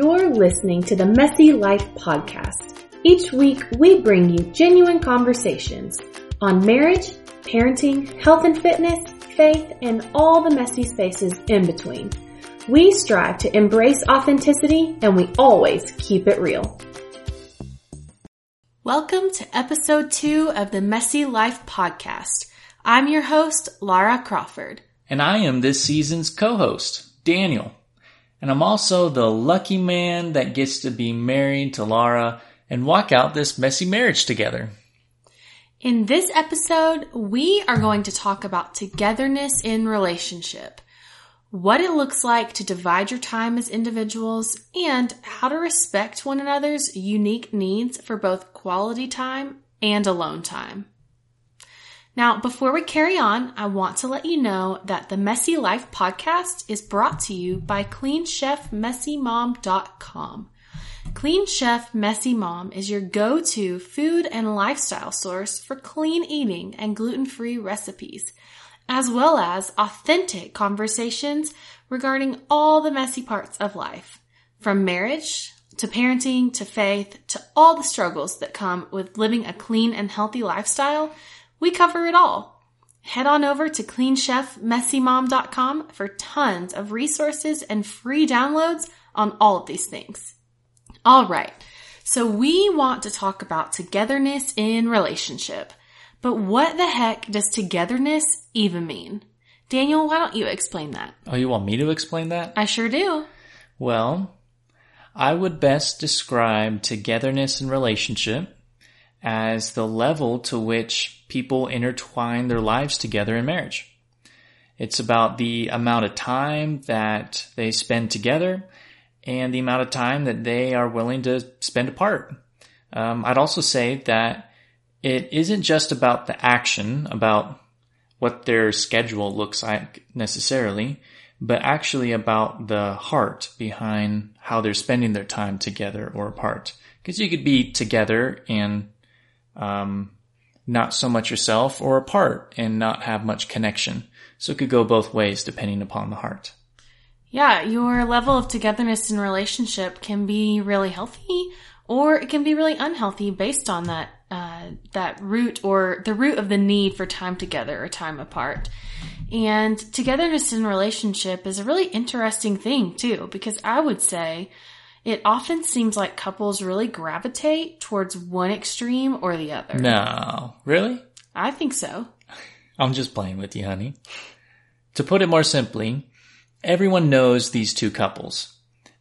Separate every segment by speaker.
Speaker 1: You're listening to the Messy Life Podcast. Each week, we bring you genuine conversations on marriage, parenting, health and fitness, faith, and all the messy spaces in between. We strive to embrace authenticity and we always keep it real. Welcome to episode two of the Messy Life Podcast. I'm your host, Lara Crawford.
Speaker 2: And I am this season's co-host, Daniel. And I'm also the lucky man that gets to be married to Lara and walk out this messy marriage together.
Speaker 1: In this episode, we are going to talk about togetherness in relationship, what it looks like to divide your time as individuals, and how to respect one another's unique needs for both quality time and alone time. Now, before we carry on, I want to let you know that the Messy Life podcast is brought to you by CleanChefMessyMom.com. Clean Chef Messy Mom is your go-to food and lifestyle source for clean eating and gluten-free recipes, as well as authentic conversations regarding all the messy parts of life, from marriage to parenting to faith to all the struggles that come with living a clean and healthy lifestyle we cover it all. Head on over to cleanchefmessymom.com for tons of resources and free downloads on all of these things. All right. So we want to talk about togetherness in relationship. But what the heck does togetherness even mean? Daniel, why don't you explain that?
Speaker 2: Oh, you want me to explain that?
Speaker 1: I sure do.
Speaker 2: Well, I would best describe togetherness in relationship as the level to which people intertwine their lives together in marriage. It's about the amount of time that they spend together and the amount of time that they are willing to spend apart. Um, I'd also say that it isn't just about the action, about what their schedule looks like necessarily, but actually about the heart behind how they're spending their time together or apart. Because you could be together and um, not so much yourself or apart and not have much connection. So it could go both ways depending upon the heart.
Speaker 1: Yeah, your level of togetherness in relationship can be really healthy or it can be really unhealthy based on that uh, that root or the root of the need for time together or time apart. And togetherness in relationship is a really interesting thing too, because I would say it often seems like couples really gravitate towards one extreme or the other.
Speaker 2: No, really?
Speaker 1: I think so.
Speaker 2: I'm just playing with you, honey. To put it more simply, everyone knows these two couples.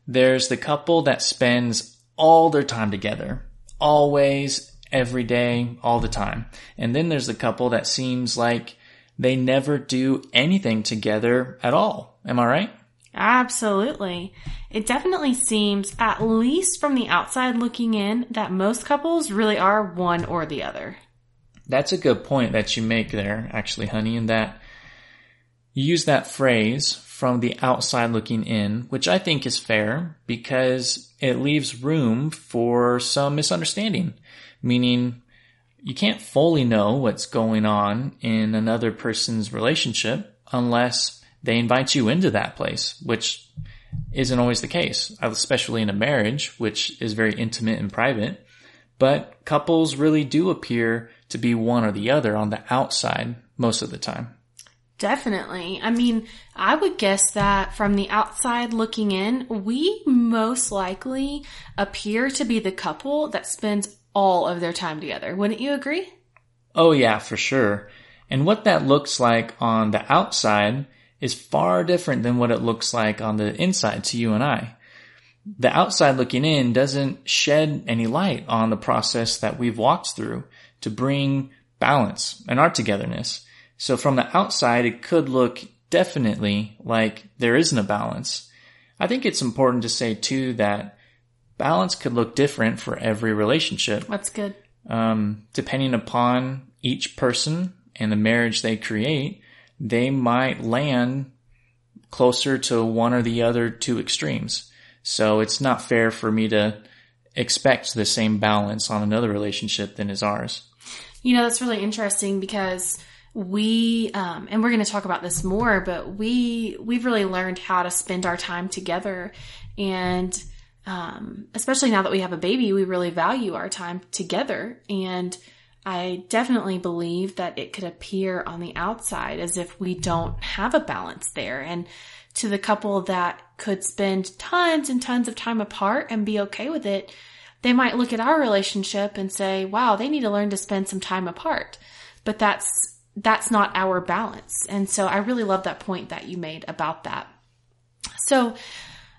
Speaker 2: There's the couple that spends all their time together, always, every day, all the time. And then there's the couple that seems like they never do anything together at all. Am I right?
Speaker 1: Absolutely. It definitely seems, at least from the outside looking in, that most couples really are one or the other.
Speaker 2: That's a good point that you make there, actually, honey, in that you use that phrase from the outside looking in, which I think is fair because it leaves room for some misunderstanding, meaning you can't fully know what's going on in another person's relationship unless they invite you into that place, which isn't always the case, especially in a marriage, which is very intimate and private. But couples really do appear to be one or the other on the outside most of the time.
Speaker 1: Definitely. I mean, I would guess that from the outside looking in, we most likely appear to be the couple that spends all of their time together. Wouldn't you agree?
Speaker 2: Oh yeah, for sure. And what that looks like on the outside is far different than what it looks like on the inside to you and I. The outside looking in doesn't shed any light on the process that we've walked through to bring balance and our togetherness. So from the outside, it could look definitely like there isn't a balance. I think it's important to say too that balance could look different for every relationship.
Speaker 1: That's good.
Speaker 2: Um, depending upon each person and the marriage they create, they might land closer to one or the other two extremes. So it's not fair for me to expect the same balance on another relationship than is ours.
Speaker 1: You know, that's really interesting because we um, and we're going to talk about this more but we we've really learned how to spend our time together and um, especially now that we have a baby, we really value our time together. And I definitely believe that it could appear on the outside as if we don't have a balance there. And to the couple that could spend tons and tons of time apart and be okay with it, they might look at our relationship and say, wow, they need to learn to spend some time apart. But that's, that's not our balance. And so I really love that point that you made about that. So,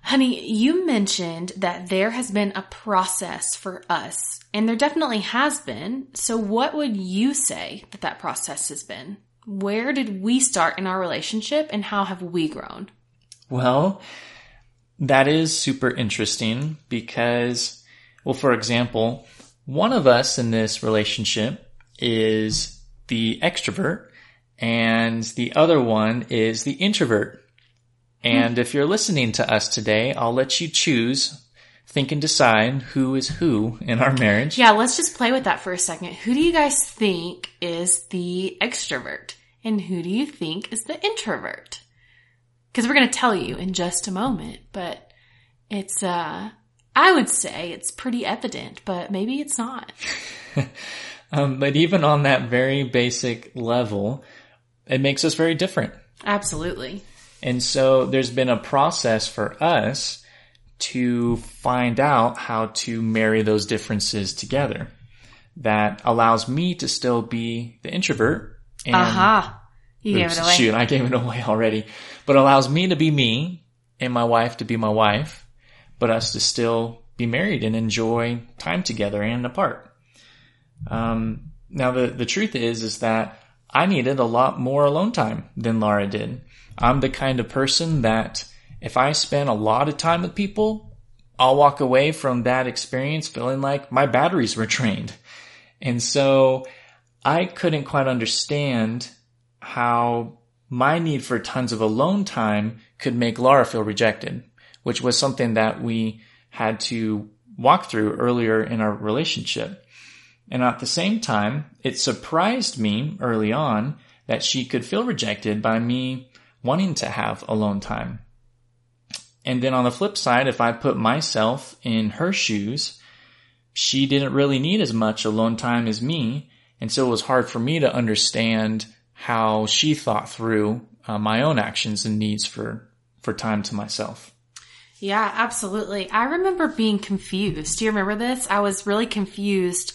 Speaker 1: honey, you mentioned that there has been a process for us, and there definitely has been. So, what would you say that that process has been? Where did we start in our relationship, and how have we grown?
Speaker 2: Well, that is super interesting because, well, for example, one of us in this relationship is the extrovert and the other one is the introvert. And if you're listening to us today, I'll let you choose, think and decide who is who in our marriage.
Speaker 1: Yeah, let's just play with that for a second. Who do you guys think is the extrovert? And who do you think is the introvert? Because we're going to tell you in just a moment, but it's, uh, I would say it's pretty evident, but maybe it's not.
Speaker 2: Um, but even on that very basic level, it makes us very different.
Speaker 1: Absolutely.
Speaker 2: And so there's been a process for us to find out how to marry those differences together that allows me to still be the introvert. And,
Speaker 1: Aha. You gave
Speaker 2: Oops,
Speaker 1: it away.
Speaker 2: Shoot, I gave it away already. But allows me to be me and my wife to be my wife, but us to still be married and enjoy time together and apart. Um, now the, the truth is, is that I needed a lot more alone time than Laura did. I'm the kind of person that if I spend a lot of time with people, I'll walk away from that experience feeling like my batteries were drained. And so I couldn't quite understand how my need for tons of alone time could make Laura feel rejected, which was something that we had to walk through earlier in our relationship. And at the same time, it surprised me early on that she could feel rejected by me wanting to have alone time. And then on the flip side, if I put myself in her shoes, she didn't really need as much alone time as me. And so it was hard for me to understand how she thought through uh, my own actions and needs for, for time to myself.
Speaker 1: Yeah, absolutely. I remember being confused. Do you remember this? I was really confused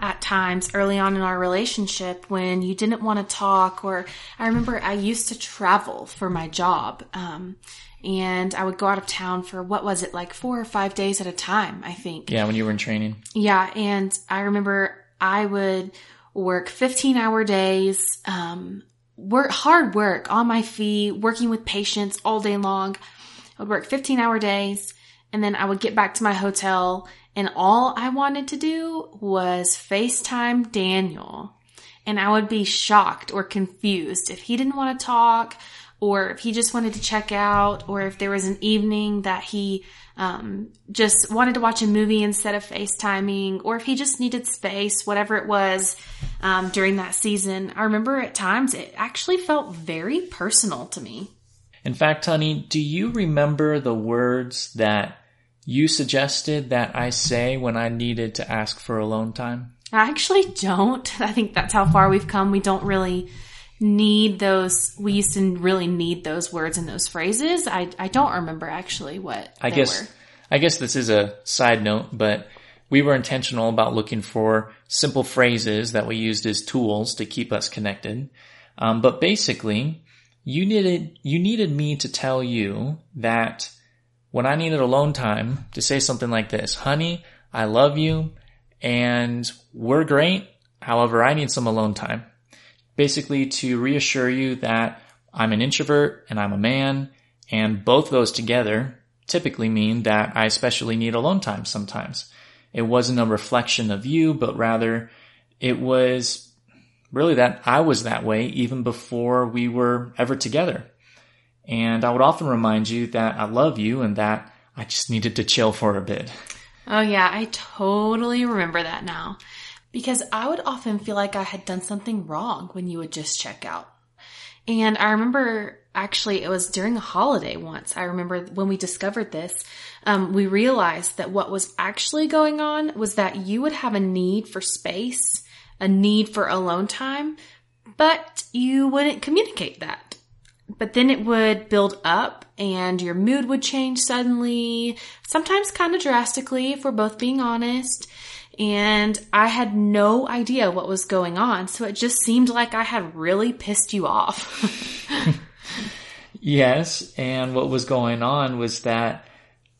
Speaker 1: at times early on in our relationship when you didn't want to talk or I remember I used to travel for my job. Um, and I would go out of town for what was it like four or five days at a time, I think.
Speaker 2: Yeah, when you were in training.
Speaker 1: Yeah, and I remember I would work 15 hour days, um, work hard work on my feet, working with patients all day long. I would work 15 hour days and then I would get back to my hotel and all I wanted to do was FaceTime Daniel. And I would be shocked or confused if he didn't want to talk or if he just wanted to check out or if there was an evening that he um, just wanted to watch a movie instead of FaceTiming or if he just needed space, whatever it was um, during that season. I remember at times it actually felt very personal to me.
Speaker 2: In fact, honey, do you remember the words that you suggested that I say when I needed to ask for alone time?
Speaker 1: I actually don't. I think that's how far we've come. We don't really need those. We used to really need those words and those phrases. I, I don't remember actually what
Speaker 2: I
Speaker 1: they
Speaker 2: guess
Speaker 1: were.
Speaker 2: I guess this is a side note, but we were intentional about looking for simple phrases that we used as tools to keep us connected. Um, but basically, you needed you needed me to tell you that when I needed alone time to say something like this, honey, I love you and we're great. However, I need some alone time. Basically to reassure you that I'm an introvert and I'm a man and both those together typically mean that I especially need alone time sometimes. It wasn't a reflection of you, but rather it was really that I was that way even before we were ever together. And I would often remind you that I love you and that I just needed to chill for a bit.
Speaker 1: Oh yeah, I totally remember that now. Because I would often feel like I had done something wrong when you would just check out. And I remember actually it was during a holiday once. I remember when we discovered this, um, we realized that what was actually going on was that you would have a need for space, a need for alone time, but you wouldn't communicate that. But then it would build up and your mood would change suddenly, sometimes kind of drastically if we're both being honest. And I had no idea what was going on. So it just seemed like I had really pissed you off.
Speaker 2: yes. And what was going on was that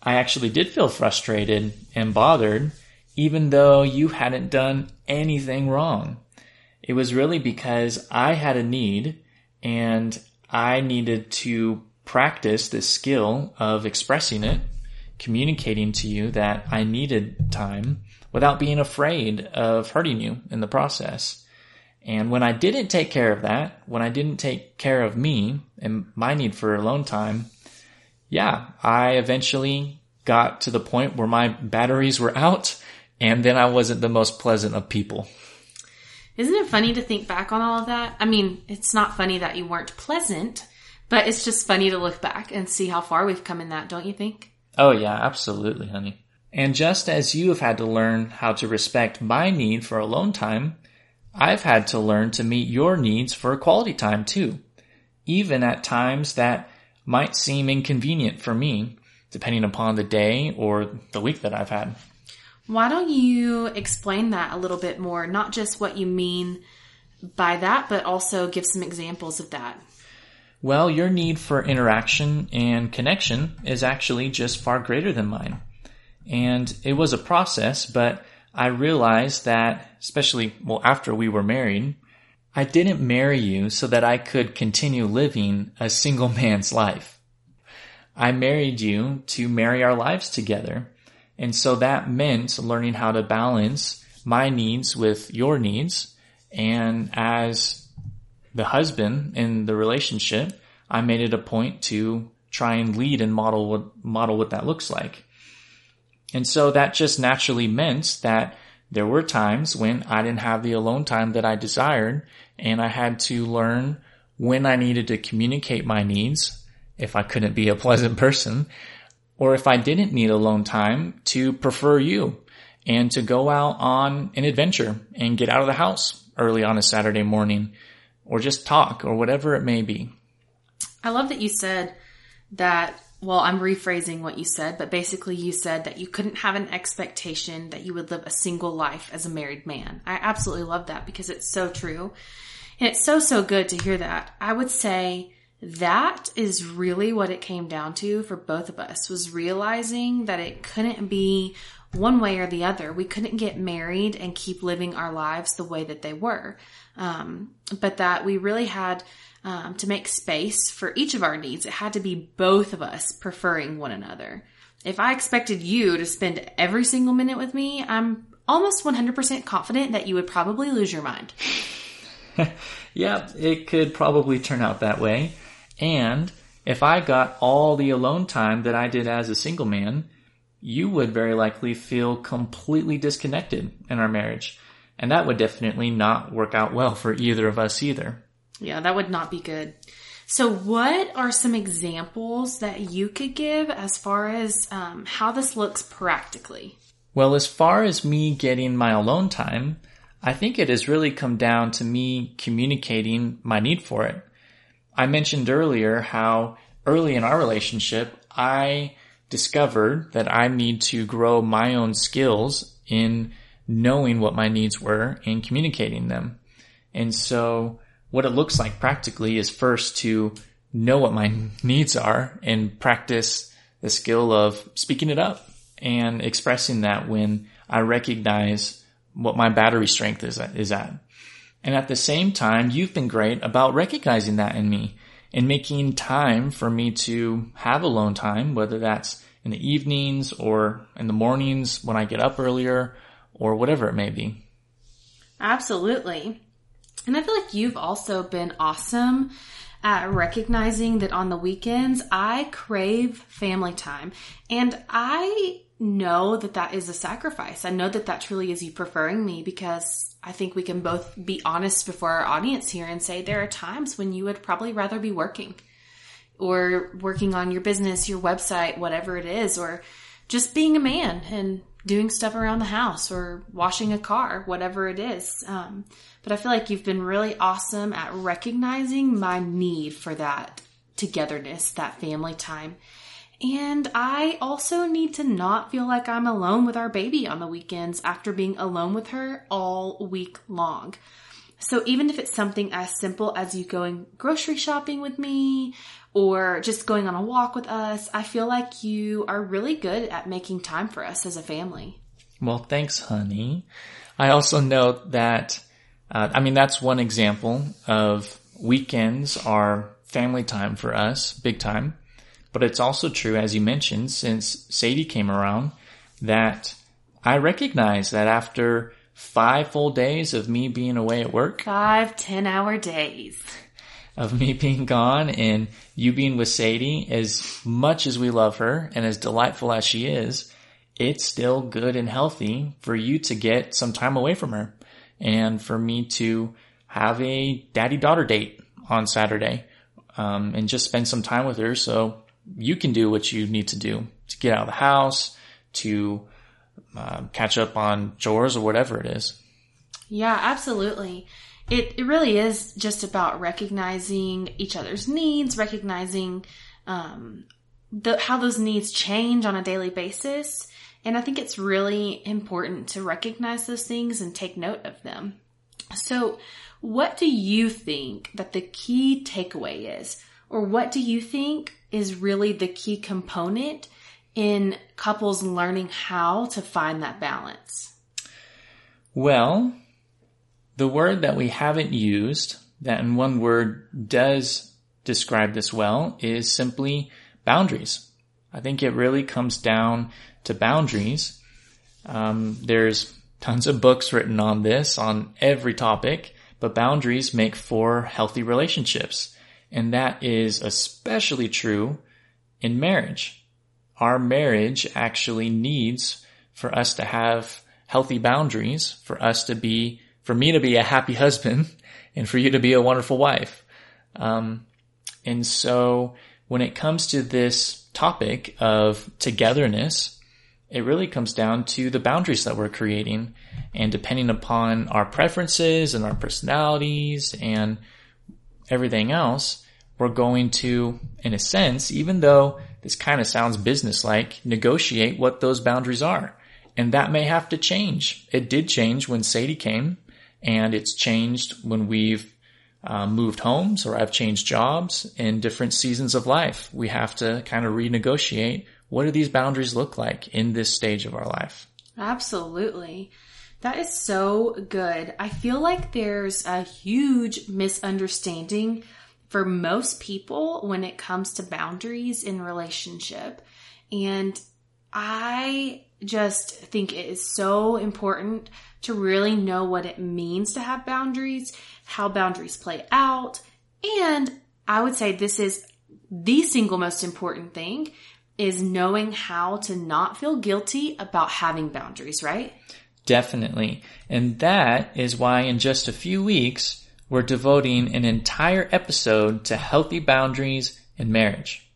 Speaker 2: I actually did feel frustrated and bothered, even though you hadn't done anything wrong. It was really because I had a need and I needed to practice this skill of expressing it, communicating to you that I needed time without being afraid of hurting you in the process. And when I didn't take care of that, when I didn't take care of me and my need for alone time, yeah, I eventually got to the point where my batteries were out and then I wasn't the most pleasant of people.
Speaker 1: Isn't it funny to think back on all of that? I mean, it's not funny that you weren't pleasant, but it's just funny to look back and see how far we've come in that, don't you think?
Speaker 2: Oh yeah, absolutely, honey. And just as you have had to learn how to respect my need for alone time, I've had to learn to meet your needs for quality time too, even at times that might seem inconvenient for me, depending upon the day or the week that I've had.
Speaker 1: Why don't you explain that a little bit more? Not just what you mean by that, but also give some examples of that.
Speaker 2: Well, your need for interaction and connection is actually just far greater than mine. And it was a process, but I realized that, especially, well, after we were married, I didn't marry you so that I could continue living a single man's life. I married you to marry our lives together and so that meant learning how to balance my needs with your needs. And as the husband in the relationship, I made it a point to try and lead and model what, model what that looks like. And so that just naturally meant that there were times when I didn't have the alone time that I desired and I had to learn when I needed to communicate my needs if I couldn't be a pleasant person or if I didn't need alone time to prefer you and to go out on an adventure and get out of the house early on a Saturday morning or just talk or whatever it may be.
Speaker 1: I love that you said that. Well, I'm rephrasing what you said, but basically you said that you couldn't have an expectation that you would live a single life as a married man. I absolutely love that because it's so true. And it's so, so good to hear that. I would say that is really what it came down to for both of us was realizing that it couldn't be one way or the other. We couldn't get married and keep living our lives the way that they were. Um, but that we really had um, to make space for each of our needs. It had to be both of us preferring one another. If I expected you to spend every single minute with me, I'm almost 100% confident that you would probably lose your mind.
Speaker 2: yeah, it could probably turn out that way. And if I got all the alone time that I did as a single man, you would very likely feel completely disconnected in our marriage. And that would definitely not work out well for either of us either.
Speaker 1: Yeah, that would not be good. So, what are some examples that you could give as far as um, how this looks practically?
Speaker 2: Well, as far as me getting my alone time, I think it has really come down to me communicating my need for it. I mentioned earlier how early in our relationship, I discovered that I need to grow my own skills in knowing what my needs were and communicating them. And so what it looks like practically is first to know what my needs are and practice the skill of speaking it up and expressing that when I recognize what my battery strength is, is at. And at the same time, you've been great about recognizing that in me and making time for me to have alone time, whether that's in the evenings or in the mornings when I get up earlier or whatever it may be.
Speaker 1: Absolutely. And I feel like you've also been awesome at recognizing that on the weekends I crave family time and I know that that is a sacrifice. I know that that truly is you preferring me because I think we can both be honest before our audience here and say there are times when you would probably rather be working or working on your business, your website, whatever it is, or just being a man and doing stuff around the house or washing a car, whatever it is. Um, but I feel like you've been really awesome at recognizing my need for that togetherness, that family time. And I also need to not feel like I'm alone with our baby on the weekends after being alone with her all week long. So even if it's something as simple as you going grocery shopping with me or just going on a walk with us, I feel like you are really good at making time for us as a family.
Speaker 2: Well, thanks, honey. I also note that, uh, I mean, that's one example of weekends are family time for us, big time. But it's also true, as you mentioned, since Sadie came around, that I recognize that after five full days of me being away at work,
Speaker 1: five 10 hour days.
Speaker 2: of me being gone and you being with Sadie, as much as we love her and as delightful as she is, it's still good and healthy for you to get some time away from her and for me to have a daddy daughter date on Saturday um, and just spend some time with her. So you can do what you need to do to get out of the house, to uh, catch up on chores or whatever it is.
Speaker 1: Yeah, absolutely. It, it really is just about recognizing each other's needs, recognizing um, the, how those needs change on a daily basis. And I think it's really important to recognize those things and take note of them. So, what do you think that the key takeaway is? Or what do you think is really the key component in couples learning how to find that balance?
Speaker 2: Well, the word that we haven't used, that in one word does describe this well, is simply boundaries. I think it really comes down to boundaries. Um, there's tons of books written on this, on every topic, but boundaries make for healthy relationships. And that is especially true in marriage. Our marriage actually needs for us to have healthy boundaries, for us to be for me to be a happy husband and for you to be a wonderful wife. Um, and so when it comes to this topic of togetherness, it really comes down to the boundaries that we're creating. And depending upon our preferences and our personalities and everything else, we're going to, in a sense, even though this kind of sounds businesslike, negotiate what those boundaries are. And that may have to change. It did change when Sadie came and it's changed when we've uh, moved homes or I've changed jobs in different seasons of life. We have to kind of renegotiate what do these boundaries look like in this stage of our life.
Speaker 1: Absolutely. That is so good. I feel like there's a huge misunderstanding for most people when it comes to boundaries in relationship. And I just think it is so important to really know what it means to have boundaries, how boundaries play out. And I would say this is the single most important thing is knowing how to not feel guilty about having boundaries, right?
Speaker 2: Definitely. And that is why in just a few weeks, we're devoting an entire episode to healthy boundaries in marriage.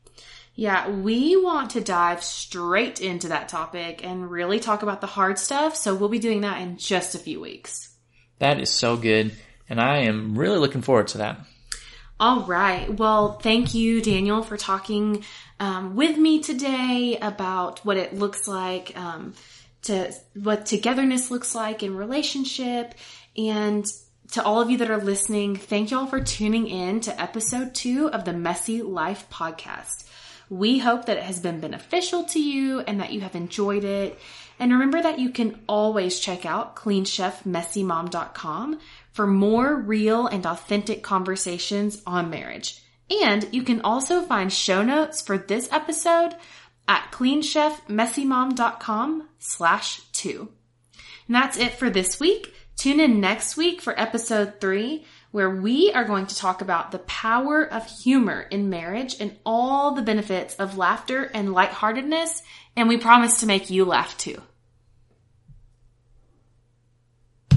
Speaker 1: Yeah, we want to dive straight into that topic and really talk about the hard stuff. So we'll be doing that in just a few weeks.
Speaker 2: That is so good. And I am really looking forward to that.
Speaker 1: All right. Well, thank you, Daniel, for talking um, with me today about what it looks like um, to what togetherness looks like in relationship. And to all of you that are listening, thank you all for tuning in to episode two of the Messy Life podcast. We hope that it has been beneficial to you and that you have enjoyed it. And remember that you can always check out cleanchefmessymom.com for more real and authentic conversations on marriage. And you can also find show notes for this episode at cleanchefmessymom.com slash two. And that's it for this week. Tune in next week for episode three where we are going to talk about the power of humor in marriage and all the benefits of laughter and lightheartedness. And we promise to make you laugh too.